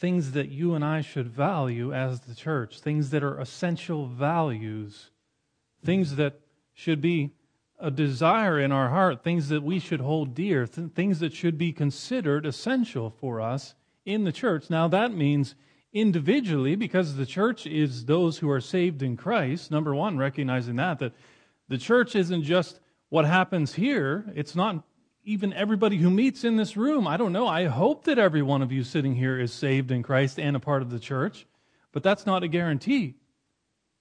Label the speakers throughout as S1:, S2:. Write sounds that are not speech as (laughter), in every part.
S1: things that you and I should value as the church, things that are essential values, things that should be a desire in our heart, things that we should hold dear, th- things that should be considered essential for us in the church. Now, that means individually, because the church is those who are saved in Christ, number one, recognizing that, that the church isn't just what happens here, it's not even everybody who meets in this room. I don't know. I hope that every one of you sitting here is saved in Christ and a part of the church, but that's not a guarantee.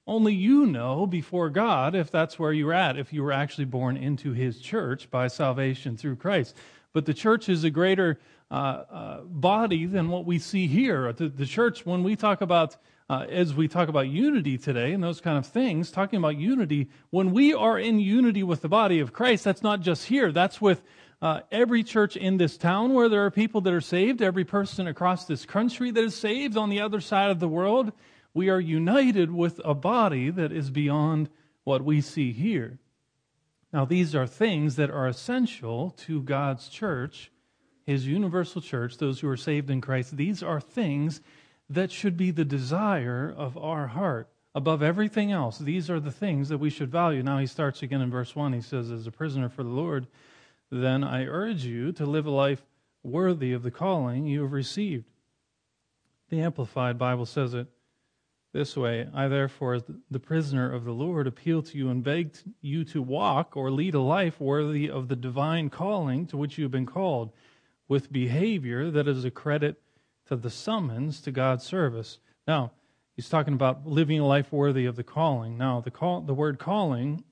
S1: Only you know before God if that's where you're at, if you were actually born into His church by salvation through Christ. But the church is a greater uh, uh, body than what we see here. The, the church, when we talk about, uh, as we talk about unity today and those kind of things, talking about unity, when we are in unity with the body of Christ, that's not just here, that's with uh, every church in this town where there are people that are saved, every person across this country that is saved on the other side of the world. We are united with a body that is beyond what we see here. Now, these are things that are essential to God's church, His universal church, those who are saved in Christ. These are things that should be the desire of our heart. Above everything else, these are the things that we should value. Now, he starts again in verse 1. He says, As a prisoner for the Lord, then I urge you to live a life worthy of the calling you have received. The Amplified Bible says it this way I, therefore, as the prisoner of the Lord, appeal to you and beg you to walk or lead a life worthy of the divine calling to which you have been called, with behavior that is a credit to the summons to God's service. Now, he's talking about living a life worthy of the calling. Now, the, call, the word calling,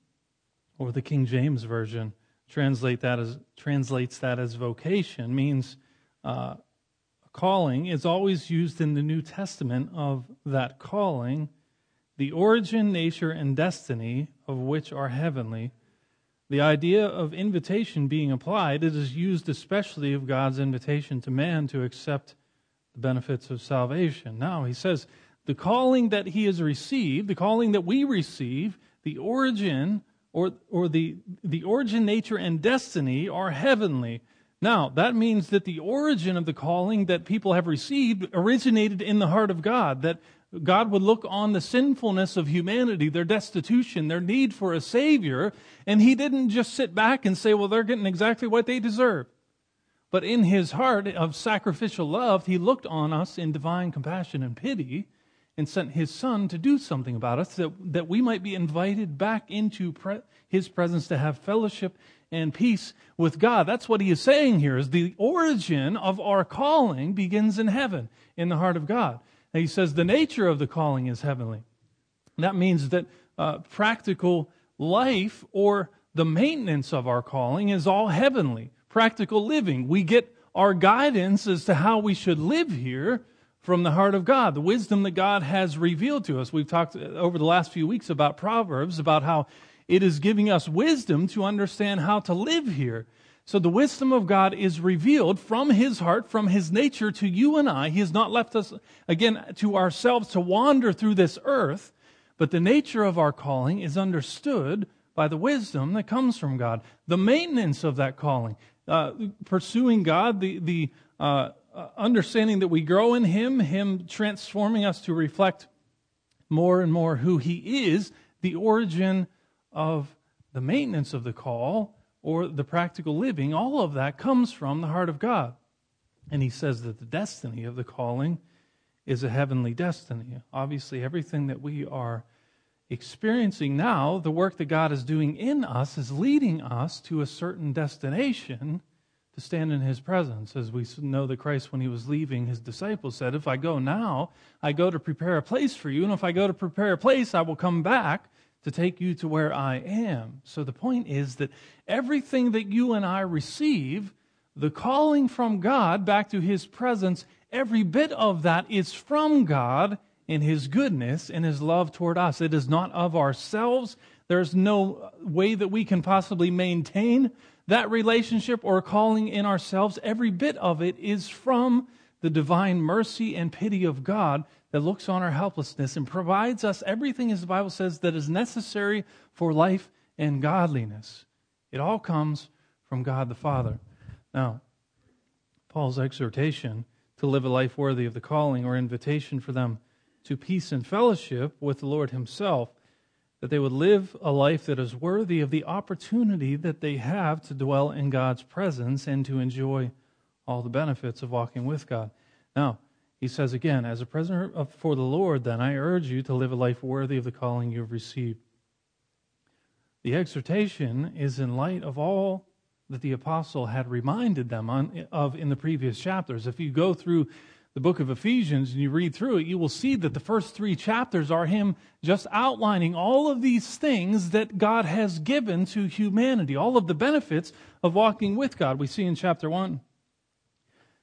S1: or the King James Version, translate that as translates that as vocation means uh, calling is always used in the New Testament of that calling, the origin, nature, and destiny of which are heavenly. The idea of invitation being applied, it is used especially of God's invitation to man to accept the benefits of salvation. Now, he says, the calling that he has received, the calling that we receive, the origin or, or the, the origin, nature, and destiny are heavenly. Now, that means that the origin of the calling that people have received originated in the heart of God, that God would look on the sinfulness of humanity, their destitution, their need for a Savior, and He didn't just sit back and say, well, they're getting exactly what they deserve. But in His heart of sacrificial love, He looked on us in divine compassion and pity and sent His Son to do something about us, that, that we might be invited back into pre- His presence to have fellowship and peace with God. That's what he is saying here is the origin of our calling begins in heaven, in the heart of God. And he says the nature of the calling is heavenly. That means that uh, practical life or the maintenance of our calling is all heavenly. Practical living. We get our guidance as to how we should live here from the heart of God, the wisdom that God has revealed to us. We've talked over the last few weeks about Proverbs, about how it is giving us wisdom to understand how to live here. So the wisdom of God is revealed from his heart, from his nature to you and I. He has not left us, again, to ourselves to wander through this earth, but the nature of our calling is understood by the wisdom that comes from God. The maintenance of that calling, uh, pursuing God, the, the uh, uh Uh, understanding that we grow in Him, Him transforming us to reflect more and more who He is, the origin of the maintenance of the call or the practical living, all of that comes from the heart of God. And he says that the destiny of the calling is a heavenly destiny. Obviously, everything that we are experiencing now, the work that God is doing in us, is leading us to a certain destination to stand in his presence. As we know that Christ, when he was leaving, his disciples said, If I go now, I go to prepare a place for you. And if I go to prepare a place, I will come back to take you to where I am. So the point is that everything that you and I receive, the calling from God back to His presence, every bit of that is from God in His goodness and His love toward us. It is not of ourselves. There's no way that we can possibly maintain that relationship or calling in ourselves. Every bit of it is from the divine mercy and pity of God that looks on our helplessness and provides us everything, as the Bible says, that is necessary for life and godliness. It all comes from God the Father. Now, Paul's exhortation to live a life worthy of the calling or invitation for them to peace and fellowship with the Lord Himself, that they would live a life that is worthy of the opportunity that they have to dwell in God's presence and to enjoy all the benefits of walking with God. Now, he says again, as a prisoner for the Lord, then I urge you to live a life worthy of the calling you have received. The exhortation is in light of all that the apostle had reminded them on, of in the previous chapters. If you go through the book of Ephesians and you read through it, you will see that the first three chapters are him just outlining all of these things that God has given to humanity, all of the benefits of walking with God. We see in chapter 1 it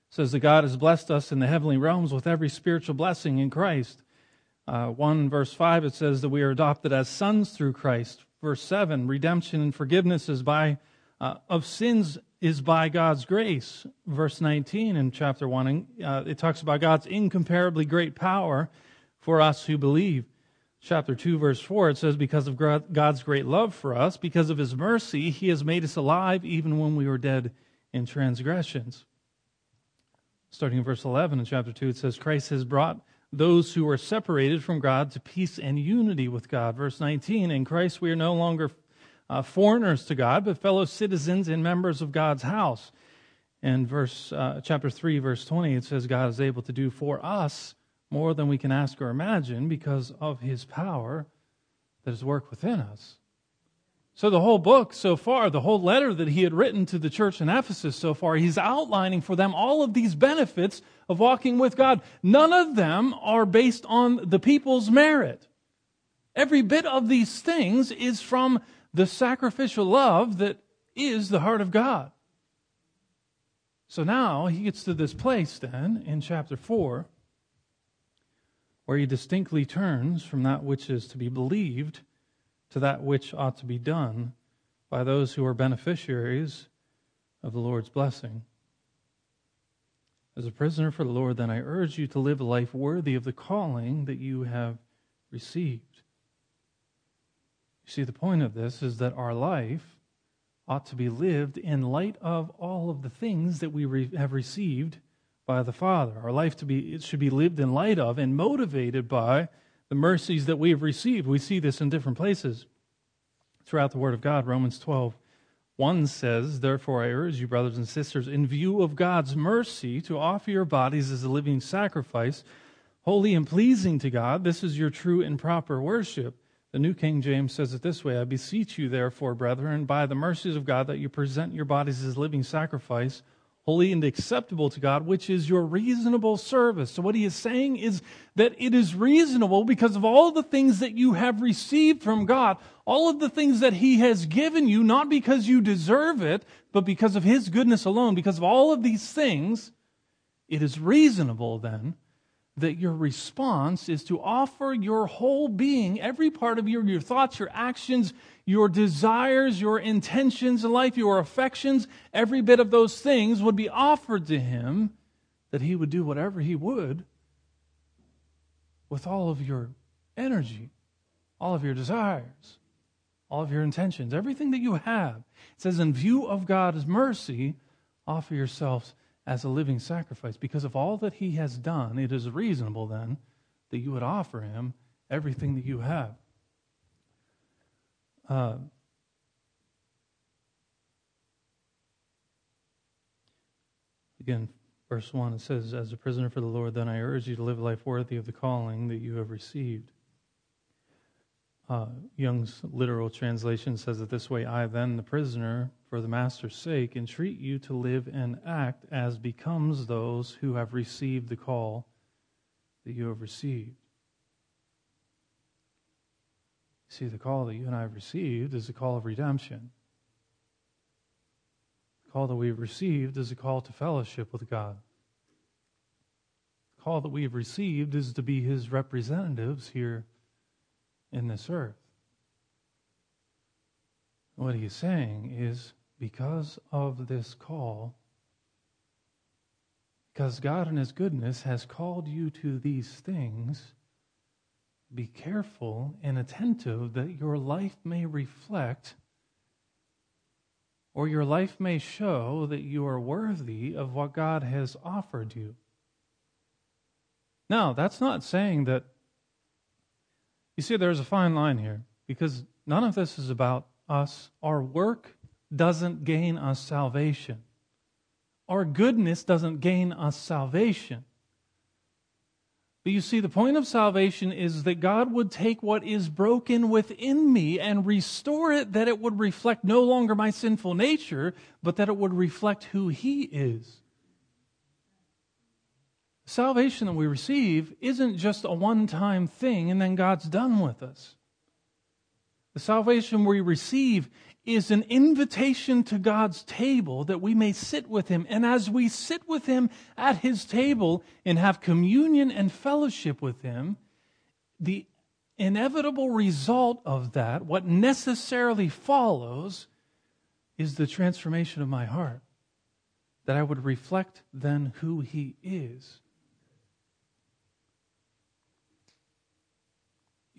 S1: says that God has blessed us in the heavenly realms with every spiritual blessing in Christ. Uh, 1 verse 5 it says that we are adopted as sons through Christ. Verse 7 redemption and forgiveness is by uh, of sins is by God's grace. Verse 19 in chapter 1, uh, it talks about God's incomparably great power for us who believe. Chapter 2, verse 4, it says, Because of God's great love for us, because of his mercy, he has made us alive even when we were dead in transgressions. Starting in verse 11 in chapter 2, it says, Christ has brought those who were separated from God to peace and unity with God. Verse 19, in Christ we are no longer uh, foreigners to God, but fellow citizens and members of God's house. In verse uh, chapter three, verse twenty, it says God is able to do for us more than we can ask or imagine because of His power that is work within us. So the whole book so far, the whole letter that he had written to the church in Ephesus so far, he's outlining for them all of these benefits of walking with God. None of them are based on the people's merit. Every bit of these things is from the sacrificial love that is the heart of God. So now he gets to this place then in chapter 4 where he distinctly turns from that which is to be believed to that which ought to be done by those who are beneficiaries of the Lord's blessing. As a prisoner for the Lord, then I urge you to live a life worthy of the calling that you have received. You see, the point of this is that our life ought to be lived in light of all of the things that we re- have received by the Father. Our life to be it should be lived in light of and motivated by the mercies that we have received. We see this in different places throughout the Word of God. Romans 12, 1 says, Therefore I urge you, brothers and sisters, in view of God's mercy, to offer your bodies as a living sacrifice, holy and pleasing to God. This is your true and proper worship. The New King James says it this way I beseech you, therefore, brethren, by the mercies of God, that you present your bodies as living sacrifice, holy and acceptable to God, which is your reasonable service. So, what he is saying is that it is reasonable because of all the things that you have received from God, all of the things that he has given you, not because you deserve it, but because of his goodness alone, because of all of these things, it is reasonable then that your response is to offer your whole being, every part of your, your thoughts, your actions, your desires, your intentions in life, your affections, every bit of those things would be offered to Him, that He would do whatever He would with all of your energy, all of your desires, all of your intentions, everything that you have. It says, in view of God's mercy, offer yourselves as a living sacrifice. Because of all that he has done, it is reasonable then that you would offer him everything that you have. Uh, again, verse 1, it says, As a prisoner for the Lord, then I urge you to live a life worthy of the calling that you have received. Uh, Young's literal translation says it this way I, then, the prisoner, for the master's sake, entreat you to live and act as becomes those who have received the call that you have received. See, the call that you and I have received is a call of redemption. The call that we've received is a call to fellowship with God. The call that we have received is to be His representatives here in this earth. What he's saying is because of this call, because God in His goodness has called you to these things, be careful and attentive that your life may reflect or your life may show that you are worthy of what God has offered you. Now, that's not saying that. You see, there's a fine line here because none of this is about us. Our work doesn't gain us salvation, our goodness doesn't gain us salvation. But you see, the point of salvation is that God would take what is broken within me and restore it, that it would reflect no longer my sinful nature, but that it would reflect who He is. Salvation that we receive isn't just a one time thing and then God's done with us. The salvation we receive is an invitation to God's table that we may sit with Him. And as we sit with Him at His table and have communion and fellowship with Him, the inevitable result of that, what necessarily follows, is the transformation of my heart. That I would reflect then who He is.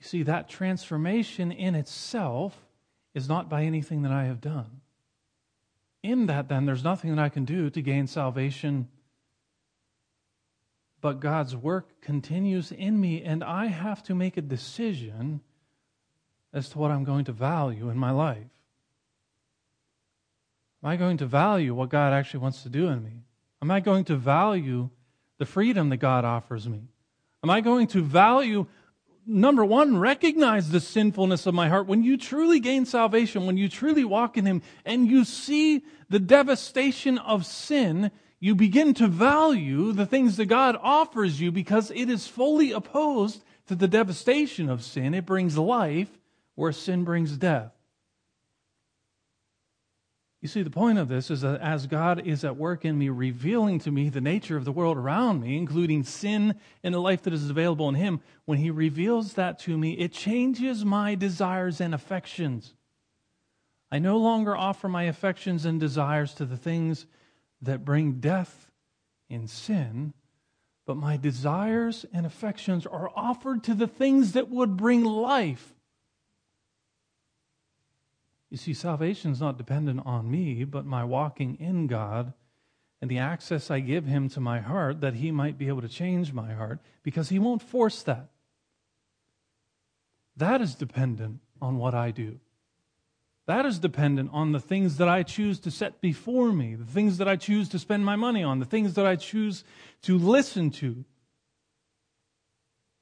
S1: See, that transformation in itself is not by anything that I have done. In that, then, there's nothing that I can do to gain salvation, but God's work continues in me, and I have to make a decision as to what I'm going to value in my life. Am I going to value what God actually wants to do in me? Am I going to value the freedom that God offers me? Am I going to value number one, recognize the sinfulness of my heart. When you truly gain salvation, when you truly walk in Him, and you see the devastation of sin, you begin to value the things that God offers you because it is fully opposed to the devastation of sin. It brings life where sin brings death. You see, the point of this is that as God is at work in me, revealing to me the nature of the world around me, including sin and the life that is available in Him, when He reveals that to me, it changes my desires and affections. I no longer offer my affections and desires to the things that bring death in sin, but my desires and affections are offered to the things that would bring life you see, salvation is not dependent on me, but my walking in God and the access I give Him to my heart that He might be able to change my heart because He won't force that. That is dependent on what I do. That is dependent on the things that I choose to set before me, the things that I choose to spend my money on, the things that I choose to listen to.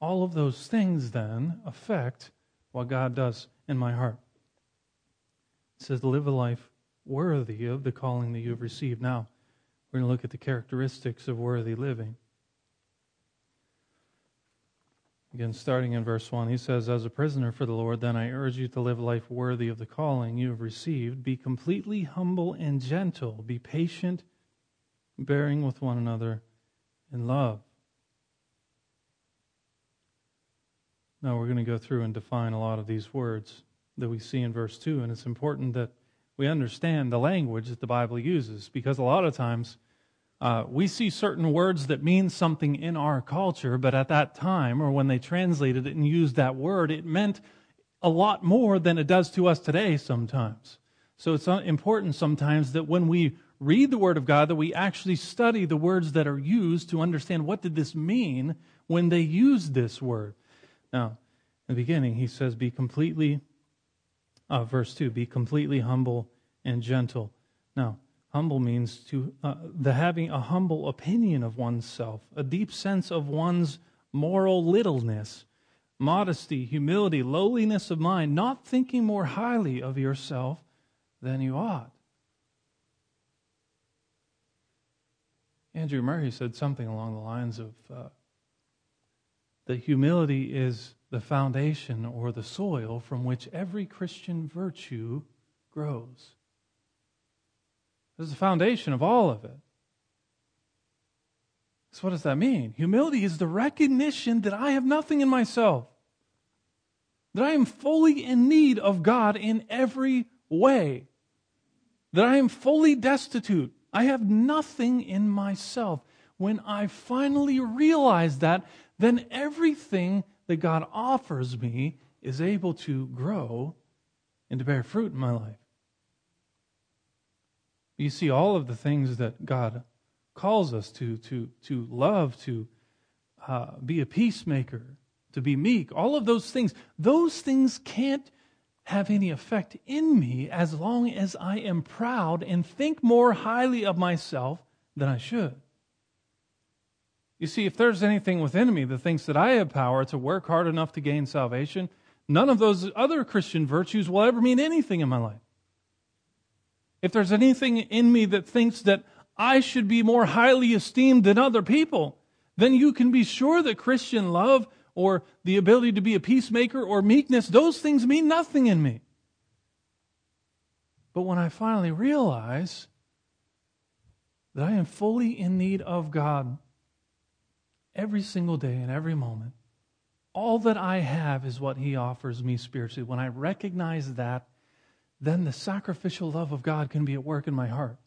S1: All of those things then affect what God does in my heart. It says, live a life worthy of the calling that you have received. Now, we're going to look at the characteristics of worthy living. Again, starting in verse 1, he says, As a prisoner for the Lord, then I urge you to live a life worthy of the calling you have received. Be completely humble and gentle. Be patient, bearing with one another in love. Now, we're going to go through and define a lot of these words that we see in verse 2. And it's important that we understand the language that the Bible uses because a lot of times uh, we see certain words that mean something in our culture, but at that time or when they translated it and used that word, it meant a lot more than it does to us today sometimes. So it's important sometimes that when we read the Word of God, that we actually study the words that are used to understand what did this mean when they used this word. Now, in the beginning, he says, Be completely uh, verse 2 be completely humble and gentle. Now, humble means to uh, the having a humble opinion of oneself, a deep sense of one's moral littleness, modesty, humility, lowliness of mind, not thinking more highly of yourself than you ought. Andrew Murray said something along the lines of uh, that humility is the foundation or the soil from which every Christian virtue grows. This is the foundation of all of it. So, what does that mean? Humility is the recognition that I have nothing in myself, that I am fully in need of God in every way, that I am fully destitute. I have nothing in myself. When I finally realize that, then everything that God offers me is able to grow and to bear fruit in my life. You see, all of the things that God calls us to, to, to love, to uh, be a peacemaker, to be meek, all of those things, those things can't have any effect in me as long as I am proud and think more highly of myself than I should. You see, if there's anything within me that thinks that I have power to work hard enough to gain salvation, none of those other Christian virtues will ever mean anything in my life. If there's anything in me that thinks that I should be more highly esteemed than other people, then you can be sure that Christian love or the ability to be a peacemaker or meekness, those things mean nothing in me. But when I finally realize that I am fully in need of God every single day and every moment, all that I have is what He offers me spiritually. When I recognize that, then the sacrificial love of God can be at work in my heart.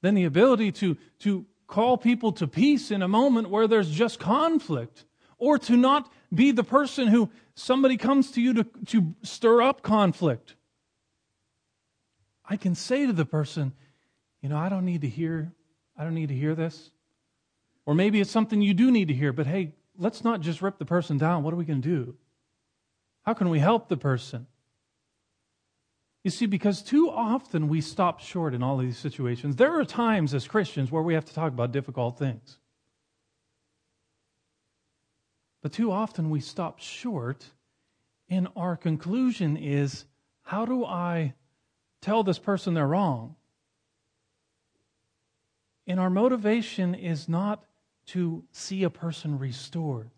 S1: Then the ability to, to call people to peace in a moment where there's just conflict, or to not be the person who somebody comes to you to, to stir up conflict. I can say to the person, you know, I don't need to hear, I don't need to hear this. Or maybe it's something you do need to hear, but hey, let's not just rip the person down. What are we going to do? How can we help the person? You see, because too often we stop short in all of these situations. There are times as Christians where we have to talk about difficult things. But too often we stop short, and our conclusion is how do I tell this person they're wrong? And our motivation is not to see a person restored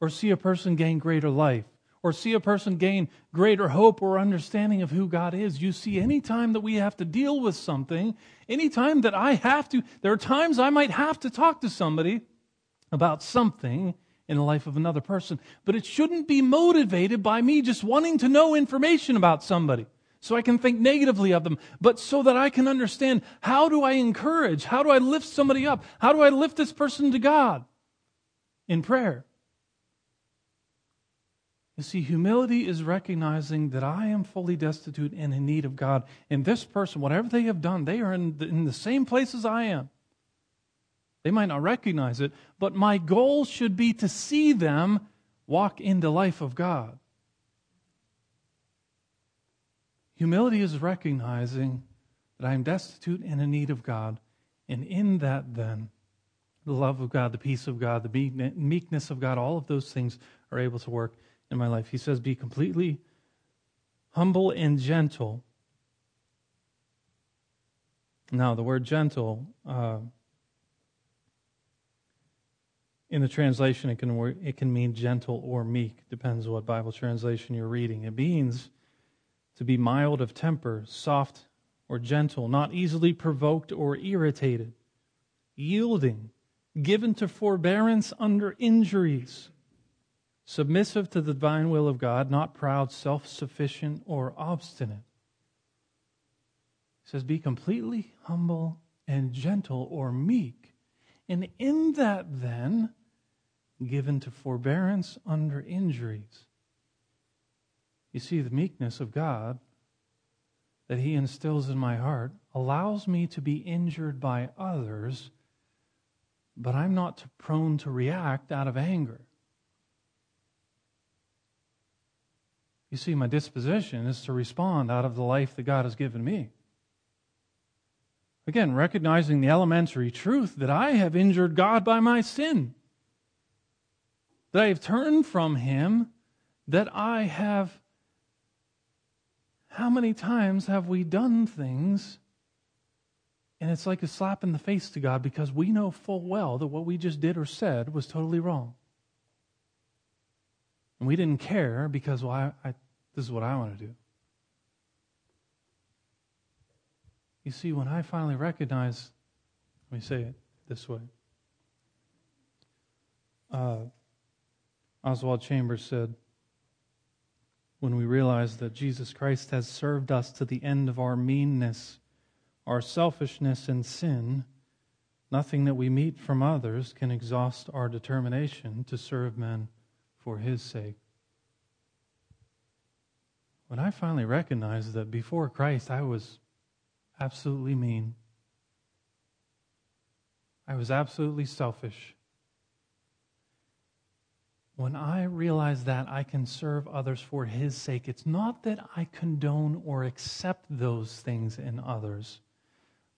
S1: or see a person gain greater life or see a person gain greater hope or understanding of who God is. You see, anytime that we have to deal with something, anytime that I have to, there are times I might have to talk to somebody about something in the life of another person, but it shouldn't be motivated by me just wanting to know information about somebody so I can think negatively of them, but so that I can understand how do I encourage? How do I lift somebody up? How do I lift this person to God in prayer? You see, humility is recognizing that I am fully destitute and in need of God. And this person, whatever they have done, they are in the, in the same place as I am. They might not recognize it, but my goal should be to see them walk in the life of God. Humility is recognizing that I am destitute and in need of God. And in that, then, the love of God, the peace of God, the meekness of God, all of those things are able to work in my life. He says, Be completely humble and gentle. Now, the word gentle, uh, in the translation, it can, it can mean gentle or meek, depends what Bible translation you're reading. It means to be mild of temper, soft or gentle, not easily provoked or irritated, yielding, given to forbearance under injuries submissive to the divine will of God, not proud, self sufficient, or obstinate. He says, Be completely humble and gentle or meek. And in that, then, given to forbearance under injuries. You see, the meekness of God that He instills in my heart allows me to be injured by others, but I'm not prone to react out of anger. You see, my disposition is to respond out of the life that God has given me. Again, recognizing the elementary truth that I have injured God by my sin, that I have turned from Him, that I have. How many times have we done things and it's like a slap in the face to God because we know full well that what we just did or said was totally wrong? And we didn't care because, well, I, I this is what I want to do. You see, when I finally recognize, let me say it this way. Uh, Oswald Chambers said, when we realize that Jesus Christ has served us to the end of our meanness, our selfishness, and sin, nothing that we meet from others can exhaust our determination to serve men for his sake. When I finally recognized that before Christ I was absolutely mean, I was absolutely selfish, when I realize that I can serve others for His sake, it's not that I condone or accept those things in others,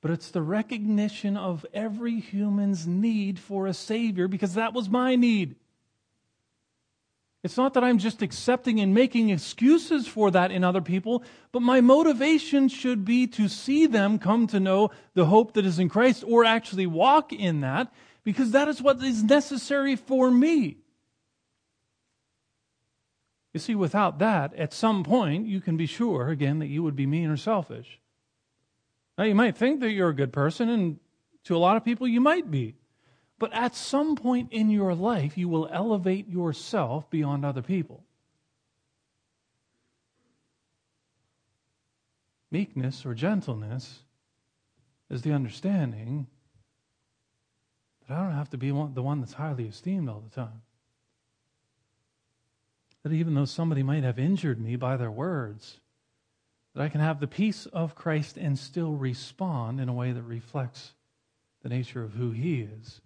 S1: but it's the recognition of every human's need for a Savior because that was my need. It's not that I'm just accepting and making excuses for that in other people, but my motivation should be to see them come to know the hope that is in Christ or actually walk in that because that is what is necessary for me. You see, without that, at some point, you can be sure, again, that you would be mean or selfish. Now, you might think that you're a good person, and to a lot of people, you might be. But at some point in your life, you will elevate yourself beyond other people. Meekness or gentleness is the understanding that I don't have to be the one that's highly esteemed all the time that even though somebody might have injured me by their words, that I can have the peace of Christ and still respond in a way that reflects the nature of who He is,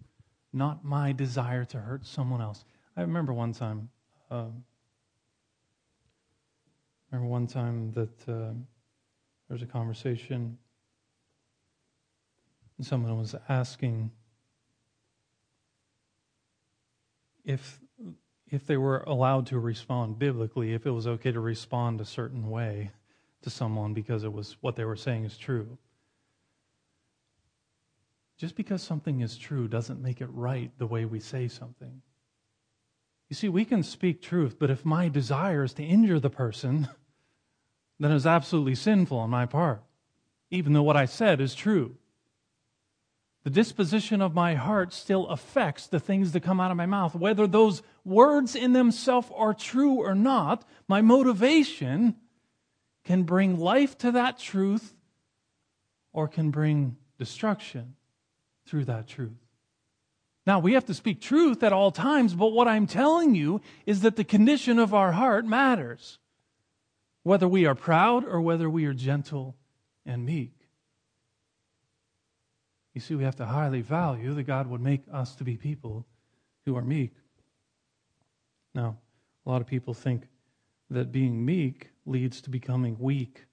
S1: not my desire to hurt someone else. I remember one time, uh, remember one time that uh, there was a conversation, and someone was asking if if they were allowed to respond biblically, if it was okay to respond a certain way to someone because it was what they were saying is true. Just because something is true doesn't make it right the way we say something. You see, we can speak truth, but if my desire is to injure the person, (laughs) then it's absolutely sinful on my part, even though what I said is true. The disposition of my heart still affects the things that come out of my mouth. Whether those words in themselves are true or not, my motivation can bring life to that truth or can bring destruction through that truth. Now, we have to speak truth at all times, but what I'm telling you is that the condition of our heart matters. Whether we are proud or whether we are gentle and meek. You see, we have to highly value that God would make us to be people who are meek. Now, a lot of people think that being meek leads to becoming weak.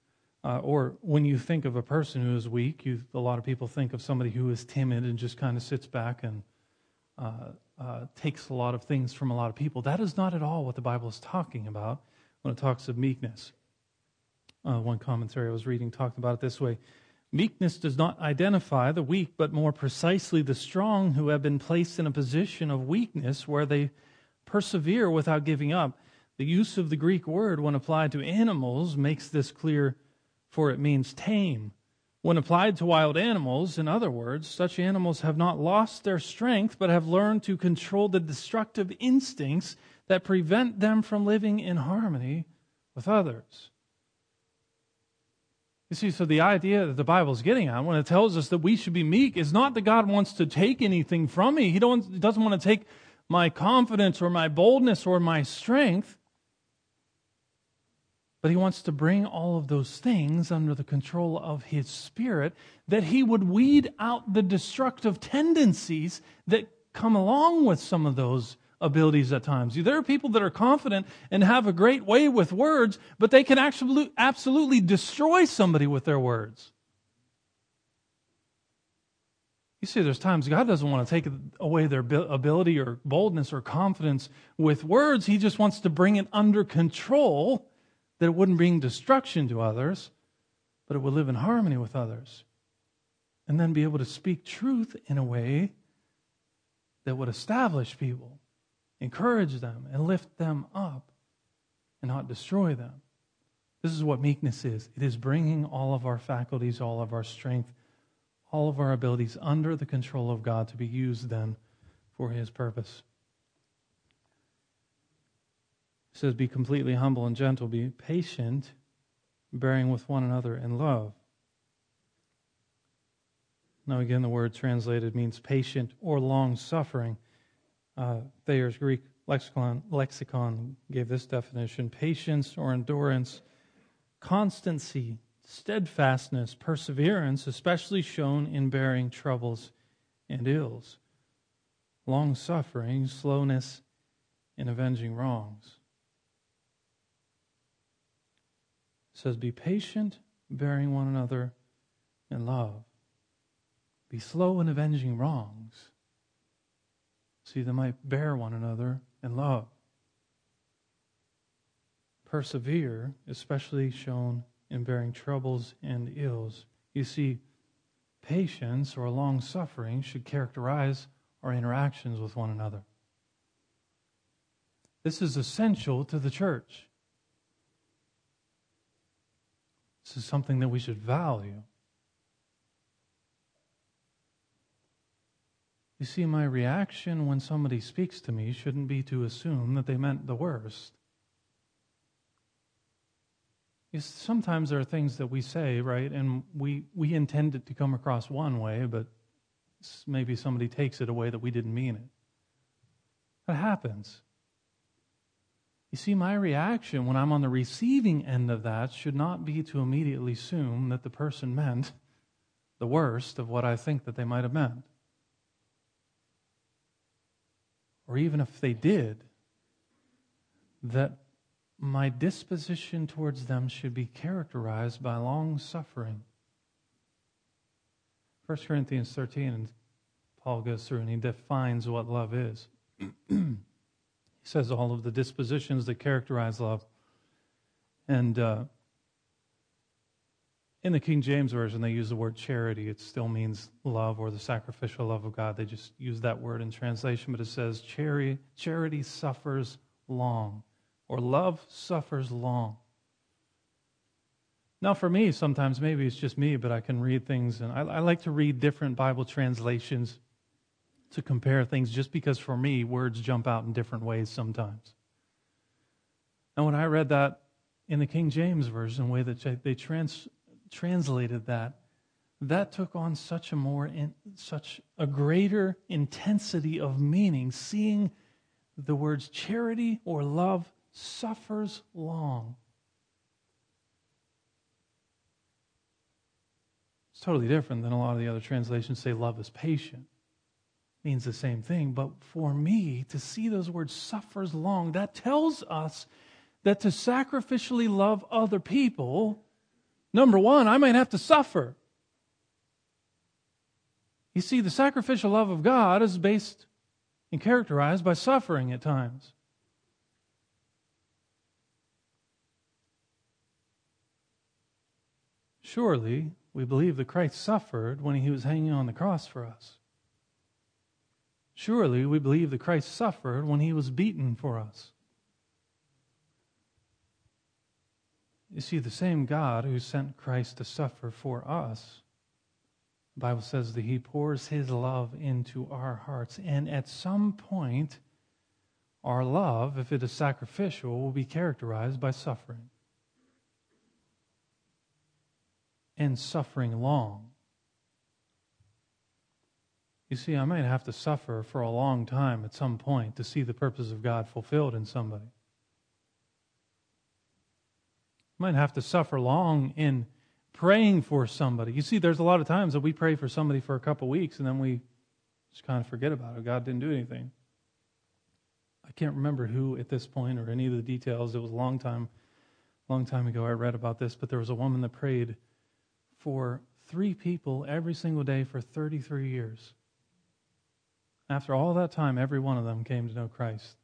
S1: Uh, or when you think of a person who is weak, you, a lot of people think of somebody who is timid and just kind of sits back and uh, uh, takes a lot of things from a lot of people. That is not at all what the Bible is talking about when it talks of meekness. Uh, one commentary I was reading talked about it this way Meekness does not identify the weak, but more precisely the strong who have been placed in a position of weakness where they persevere without giving up. The use of the Greek word, when applied to animals, makes this clear, for it means tame. When applied to wild animals, in other words, such animals have not lost their strength, but have learned to control the destructive instincts that prevent them from living in harmony with others. You see, so the idea that the Bible is getting at when it tells us that we should be meek is not that God wants to take anything from me. He, don't, he doesn't want to take my confidence or my boldness or my strength. But he wants to bring all of those things under the control of his spirit, that he would weed out the destructive tendencies that come along with some of those abilities at times. There are people that are confident and have a great way with words, but they can actually absolutely destroy somebody with their words. You see, there's times God doesn't want to take away their ability or boldness or confidence with words. He just wants to bring it under control that it wouldn't bring destruction to others, but it would live in harmony with others. And then be able to speak truth in a way that would establish people encourage them and lift them up and not destroy them. This is what meekness is it is bringing all of our faculties, all of our strength, all of our abilities under the control of God to be used then for His purpose. It says, Be completely humble and gentle, be patient, bearing with one another in love. Now, again, the word translated means patient or long suffering. Uh, Thayer's Greek lexicon, lexicon gave this definition patience or endurance, constancy, steadfastness, perseverance, especially shown in bearing troubles and ills, long suffering, slowness in avenging wrongs. It says, Be patient, bearing one another in love. Be slow in avenging wrongs. See, they might bear one another in love. Persevere, especially shown in bearing troubles and ills. You see, patience or long suffering should characterize our interactions with one another. This is essential to the church. This is something that we should value. You see, my reaction when somebody speaks to me shouldn't be to assume that they meant the worst. sometimes there are things that we say, right, and we, we intend it to come across one way, but maybe somebody takes it a way that we didn't mean it. That happens. You see, my reaction when I'm on the receiving end of that should not be to immediately assume that the person meant the worst of what I think that they might have meant. Or even if they did, that my disposition towards them should be characterized by long suffering. 1 Corinthians 13, and Paul goes through and he defines what love is. (clears throat) he says all of the dispositions that characterize love. And uh, in the King James Version, they use the word charity. It still means love or the sacrificial love of God. They just use that word in translation, but it says charity, charity suffers long or love suffers long. Now, for me, sometimes maybe it's just me, but I can read things, and I, I, like to read different Bible translations to compare things just because for me, words jump out in different ways sometimes. And when I read that in the King James Version, the way that they trans, translated that, that took on such a more, in, such a greater intensity of meaning, seeing the words charity or love suffers long. It's totally different than a lot of the other translations say love is patient. means the same thing, but for me to see those words suffers long, that tells us that to sacrificially love other people, number one, I might have to suffer. You see, the sacrificial love of God is based and characterized by suffering at times. Surely, we believe that Christ suffered when he was hanging on the cross for us. Surely, we believe that Christ suffered when he was beaten for us. You see, the same God who sent Christ to suffer for us, the Bible says that he pours his love into our hearts. And at some point, our love, if it is sacrificial, will be characterized by suffering. and suffering long. You see, I might have to suffer for a long time at some point to see the purpose of God fulfilled in somebody. I might have to suffer long in praying for somebody. You see, there's a lot of times that we pray for somebody for a couple weeks and then we just kind of forget about it. God didn't do anything. I can't remember who at this point or any of the details. It was a long time, long time ago I read about this, but there was a woman that prayed for three people every single day for 33 years. After all that time, every one of them came to know Christ.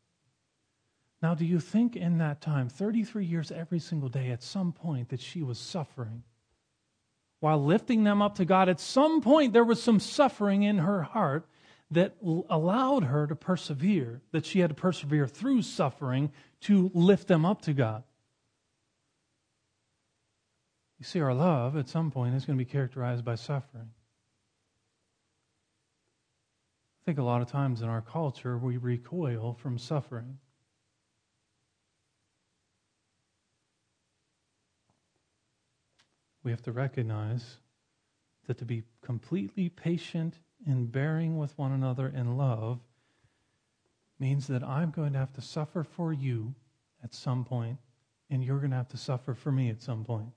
S1: Now, do you think in that time, 33 years every single day, at some point that she was suffering? While lifting them up to God, at some point there was some suffering in her heart that allowed her to persevere, that she had to persevere through suffering to lift them up to God. You see, our love at some point is going to be characterized by suffering. I think a lot of times in our culture we recoil from suffering. We have to recognize that to be completely patient in bearing with one another in love means that I'm going to have to suffer for you at some point, and you're going to have to suffer for me at some point.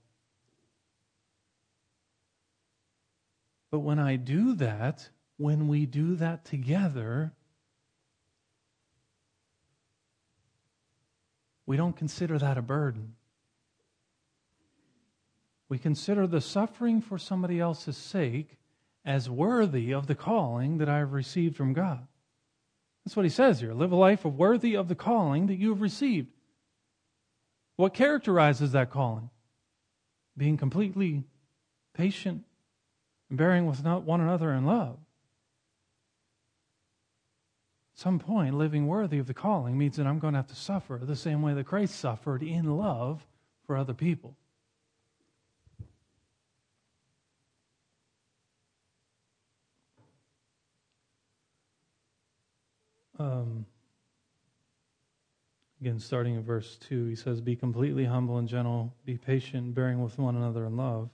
S1: But when I do that, when we do that together, we don't consider that a burden. We consider the suffering for somebody else's sake as worthy of the calling that I have received from God. That's what he says here. Live a life worthy of the calling that you have received. What characterizes that calling? Being completely patient and bearing with one another in love. At some point, living worthy of the calling means that I'm going to have to suffer the same way that Christ suffered in love for other people. Um, again, starting in verse 2, he says, Be completely humble and gentle, be patient, bearing with one another in love.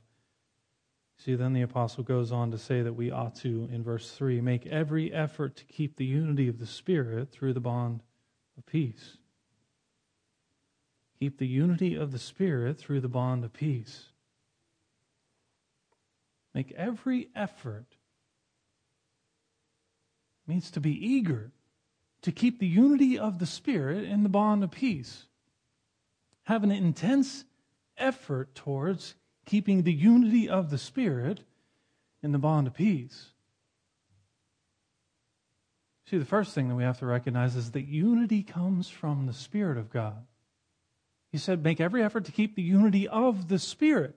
S1: See, then the apostle goes on to say that we ought to, in verse 3, make every effort to keep the unity of the Spirit through the bond of peace. Keep the unity of the Spirit through the bond of peace. Make every effort. It means to be eager to keep the unity of the Spirit in the bond of peace. Have an intense effort towards keeping the unity of the Spirit in the bond of peace. See, the first thing that we have to recognize is that unity comes from the Spirit of God. He said, make every effort to keep the unity of the Spirit.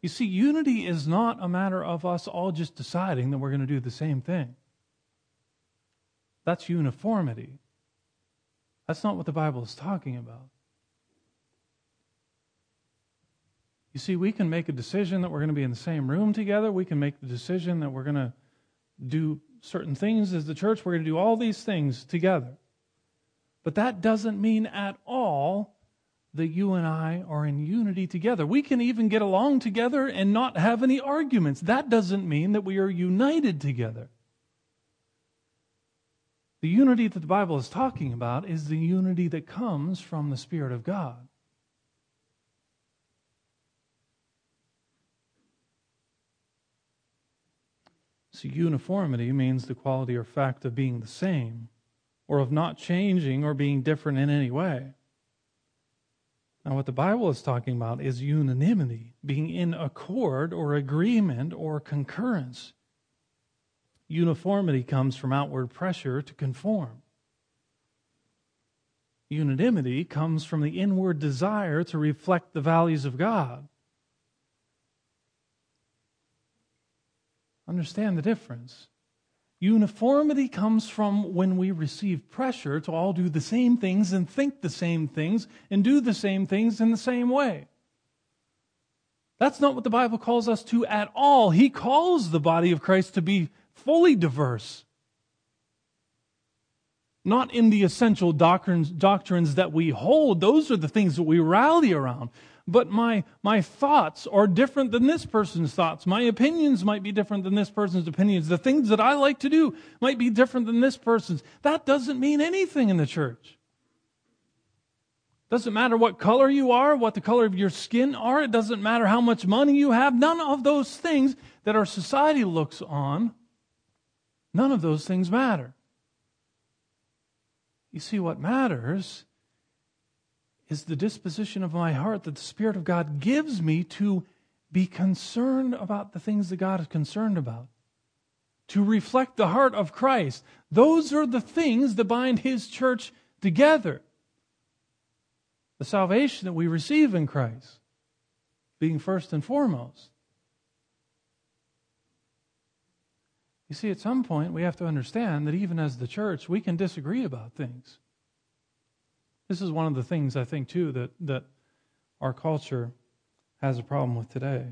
S1: You see, unity is not a matter of us all just deciding that we're going to do the same thing. That's uniformity. That's not what the Bible is talking about. You see, we can make a decision that we're going to be in the same room together. We can make the decision that we're going to do certain things as the church. We're going to do all these things together. But that doesn't mean at all that you and I are in unity together. We can even get along together and not have any arguments. That doesn't mean that we are united together. The unity that the Bible is talking about is the unity that comes from the Spirit of God. So, uniformity means the quality or fact of being the same, or of not changing or being different in any way. Now, what the Bible is talking about is unanimity, being in accord or agreement or concurrence. Uniformity comes from outward pressure to conform. Unanimity comes from the inward desire to reflect the values of God. Understand the difference. Uniformity comes from when we receive pressure to all do the same things and think the same things and do the same things in the same way. That's not what the Bible calls us to at all. He calls the body of Christ to be fully diverse. Not in the essential doctrines, doctrines that we hold, those are the things that we rally around. But my, my thoughts are different than this person's thoughts. My opinions might be different than this person's opinions. The things that I like to do might be different than this person's. That doesn't mean anything in the church. Doesn't matter what color you are, what the color of your skin are. It doesn't matter how much money you have. None of those things that our society looks on None of those things matter. You see, what matters is the disposition of my heart that the Spirit of God gives me to be concerned about the things that God is concerned about, to reflect the heart of Christ. Those are the things that bind His church together. The salvation that we receive in Christ being first and foremost. You see, at some point, we have to understand that even as the church, we can disagree about things. This is one of the things I think, too, that, that our culture has a problem with today.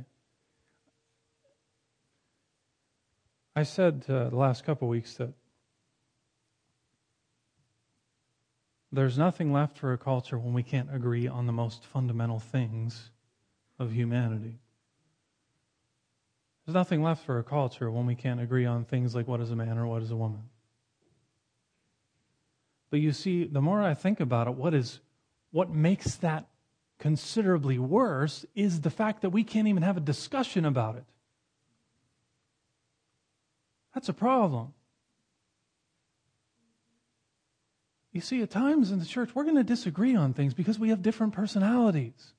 S1: I said uh, the last couple weeks that there's nothing left for a culture when we can't agree on the most fundamental things of humanity. There's nothing left for a culture when we can't agree on things like what is a man or what is a woman. But you see, the more I think about it, what is what makes that considerably worse is the fact that we can't even have a discussion about it. That's a problem. You see, at times in the church, we're going to disagree on things because we have different personalities.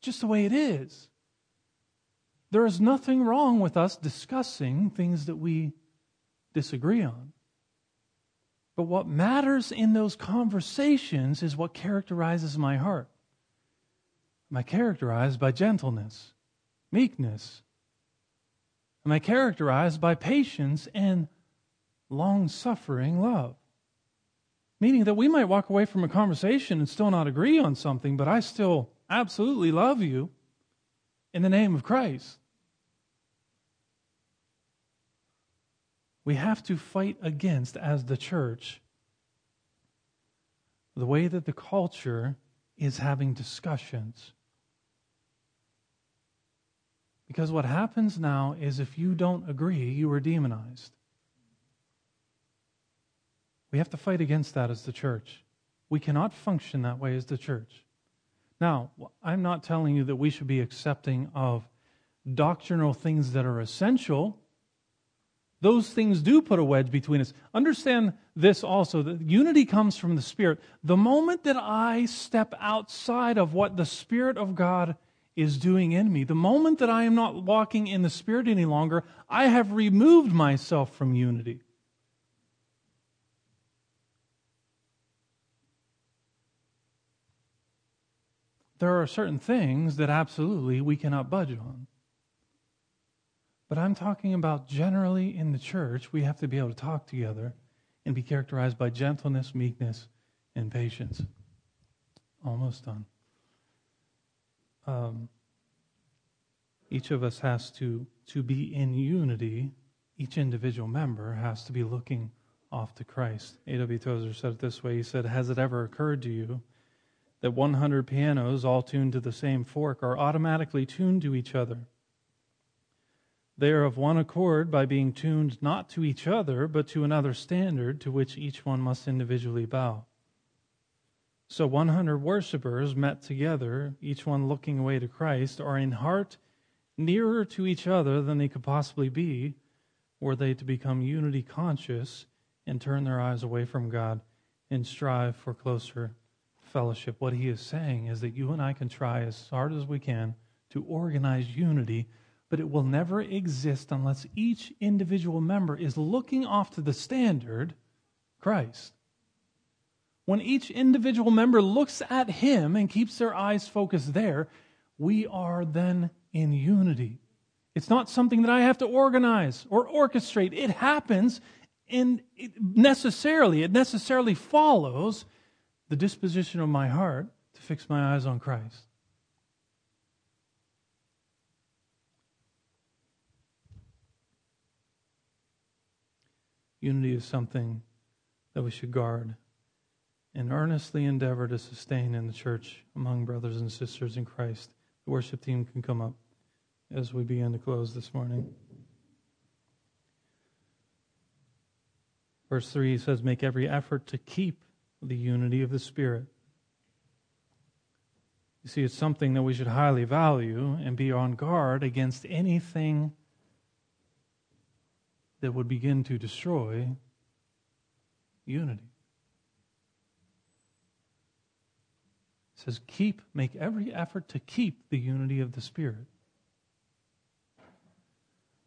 S1: Just the way it is. There is nothing wrong with us discussing things that we disagree on. But what matters in those conversations is what characterizes my heart. Am I characterized by gentleness, meekness? Am I characterized by patience and long suffering love? Meaning that we might walk away from a conversation and still not agree on something, but I still absolutely love you in the name of Christ. We have to fight against, as the church, the way that the culture is having discussions. Because what happens now is if you don't agree, you are demonized. We have to fight against that as the church. We cannot function that way as the church. Now, I'm not telling you that we should be accepting of doctrinal things that are essential those things do put a wedge between us. Understand this also that unity comes from the Spirit. The moment that I step outside of what the Spirit of God is doing in me, the moment that I am not walking in the Spirit any longer, I have removed myself from unity. There are certain things that absolutely we cannot budge on. But I'm talking about generally in the church, we have to be able to talk together and be characterized by gentleness, meekness, and patience. Almost done. Um, each of us has to, to be in unity. Each individual member has to be looking off to Christ. A.W. Tozer said it this way He said, Has it ever occurred to you that 100 pianos, all tuned to the same fork, are automatically tuned to each other? They are of one accord by being tuned not to each other, but to another standard to which each one must individually bow. So 100 worshippers met together, each one looking away to Christ, are in heart nearer to each other than they could possibly be were they to become unity conscious and turn their eyes away from God and strive for closer fellowship. What he is saying is that you and I can try as hard as we can to organize unity but it will never exist unless each individual member is looking off to the standard, Christ. When each individual member looks at Him and keeps their eyes focused there, we are then in unity. It's not something that I have to organize or orchestrate. It happens and it necessarily, it necessarily follows the disposition of my heart to fix my eyes on Christ. Unity is something that we should guard and earnestly endeavor to sustain in the church among brothers and sisters in Christ. The worship team can come up as we begin to close this morning. Verse 3 says, Make every effort to keep the unity of the Spirit. You see, it's something that we should highly value and be on guard against anything that would begin to destroy unity. It says, keep, make every effort to keep the unity of the Spirit.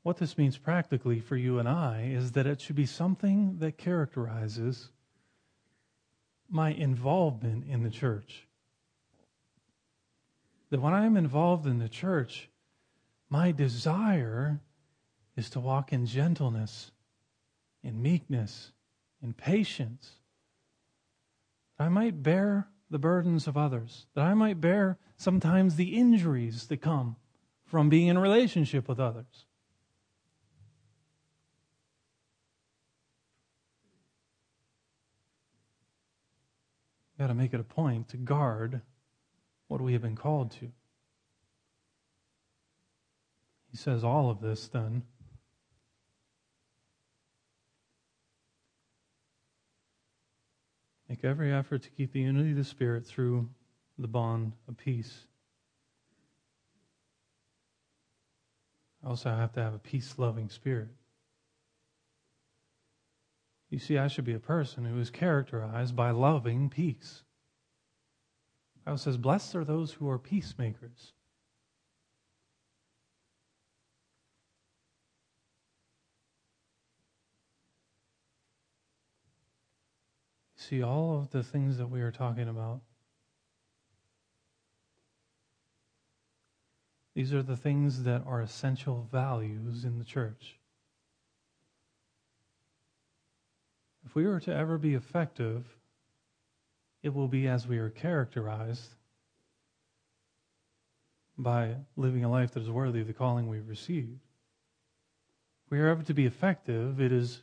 S1: What this means practically for you and I is that it should be something that characterizes my involvement in the church. That when I'm involved in the church, my desire is to walk in gentleness, in meekness, in patience. That I might bear the burdens of others, that I might bear sometimes the injuries that come from being in relationship with others. We've got to make it a point to guard what we have been called to. He says all of this then Make every effort to keep the unity of the Spirit through the bond of peace. I also have to have a peace loving spirit. You see, I should be a person who is characterized by loving peace. The Bible says, Blessed are those who are peacemakers. See, all of the things that we are talking about, these are the things that are essential values in the church. If we are to ever be effective, it will be as we are characterized by living a life that is worthy of the calling we've received. If we are ever to be effective, it is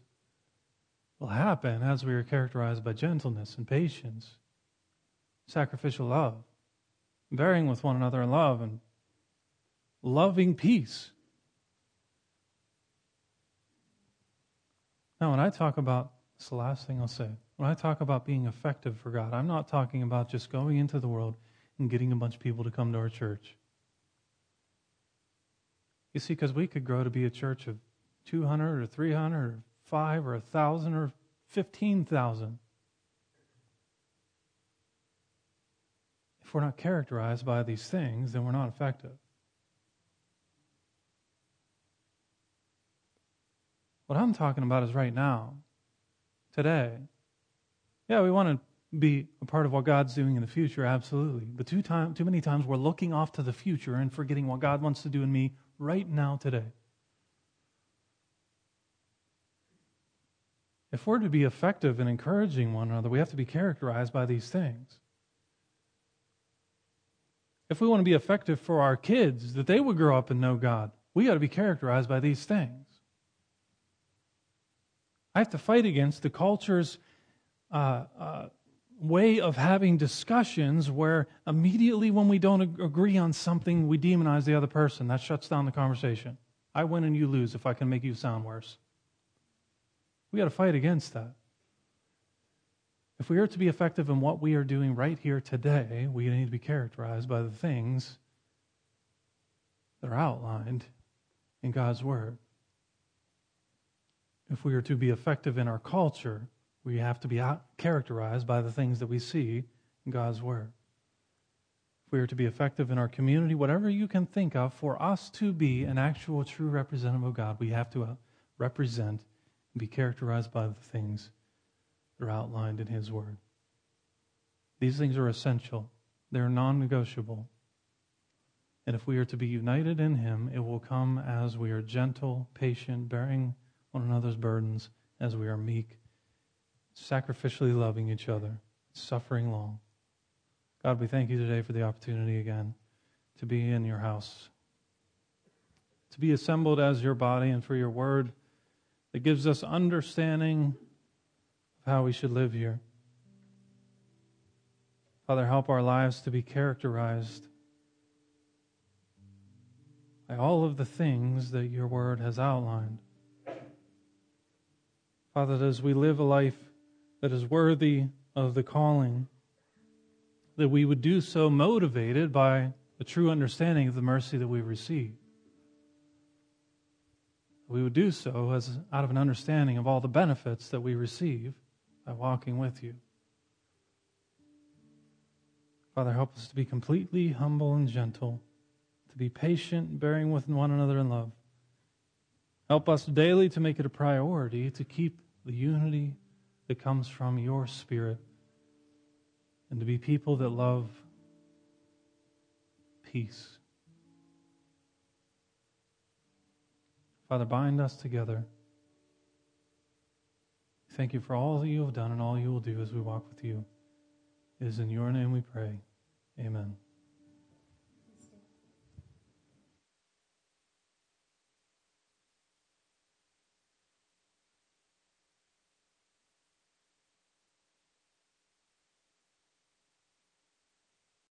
S1: will happen as we are characterized by gentleness and patience, sacrificial love, bearing with one another in love, and loving peace. Now, when I talk about, it's the last thing I'll say. When I talk about being effective for God, I'm not talking about just going into the world and getting a bunch of people to come to our church. You see, because we could grow to be a church of 200 or 300 or five or a thousand or 15,000. If we're not characterized by these things, then we're not effective. What I'm talking about is right now, today. Yeah, we want to be a part of what God's doing in the future, absolutely. But too, time, too many times we're looking off to the future and forgetting what God wants to do in me right now, today. If we're to be effective in encouraging one another, we have to be characterized by these things. If we want to be effective for our kids, that they would grow up and know God, we got to be characterized by these things. I have to fight against the culture's uh, uh, way of having discussions where immediately when we don't ag- agree on something, we demonize the other person. That shuts down the conversation. I win and you lose if I can make you sound worse. We got to fight against that. If we are to be effective in what we are doing right here today, we need to be characterized by the things that are outlined in God's Word. If we are to be effective in our culture, we have to be characterized by the things that we see in God's Word. If we are to be effective in our community, whatever you can think of, for us to be an actual, true representative of God, we have to uh, represent and be characterized by the things that are outlined in His Word. These things are essential, they're non negotiable. And if we are to be united in Him, it will come as we are gentle, patient, bearing one another's burdens, as we are meek, sacrificially loving each other, suffering long. God, we thank you today for the opportunity again to be in your house, to be assembled as your body, and for your word that gives us understanding of how we should live here. Father, help our lives to be characterized by all of the things that your word has outlined. Father, that as we live a life that is worthy of the calling, that we would do so motivated by a true understanding of the mercy that we receive we would do so as out of an understanding of all the benefits that we receive by walking with you. Father, help us to be completely humble and gentle, to be patient, bearing with one another in love. Help us daily to make it a priority to keep the unity that comes from your Spirit and to be people that love peace. Father, bind us together. Thank you for all that you have done and all you will do as we walk with you. It is in your name we pray. Amen.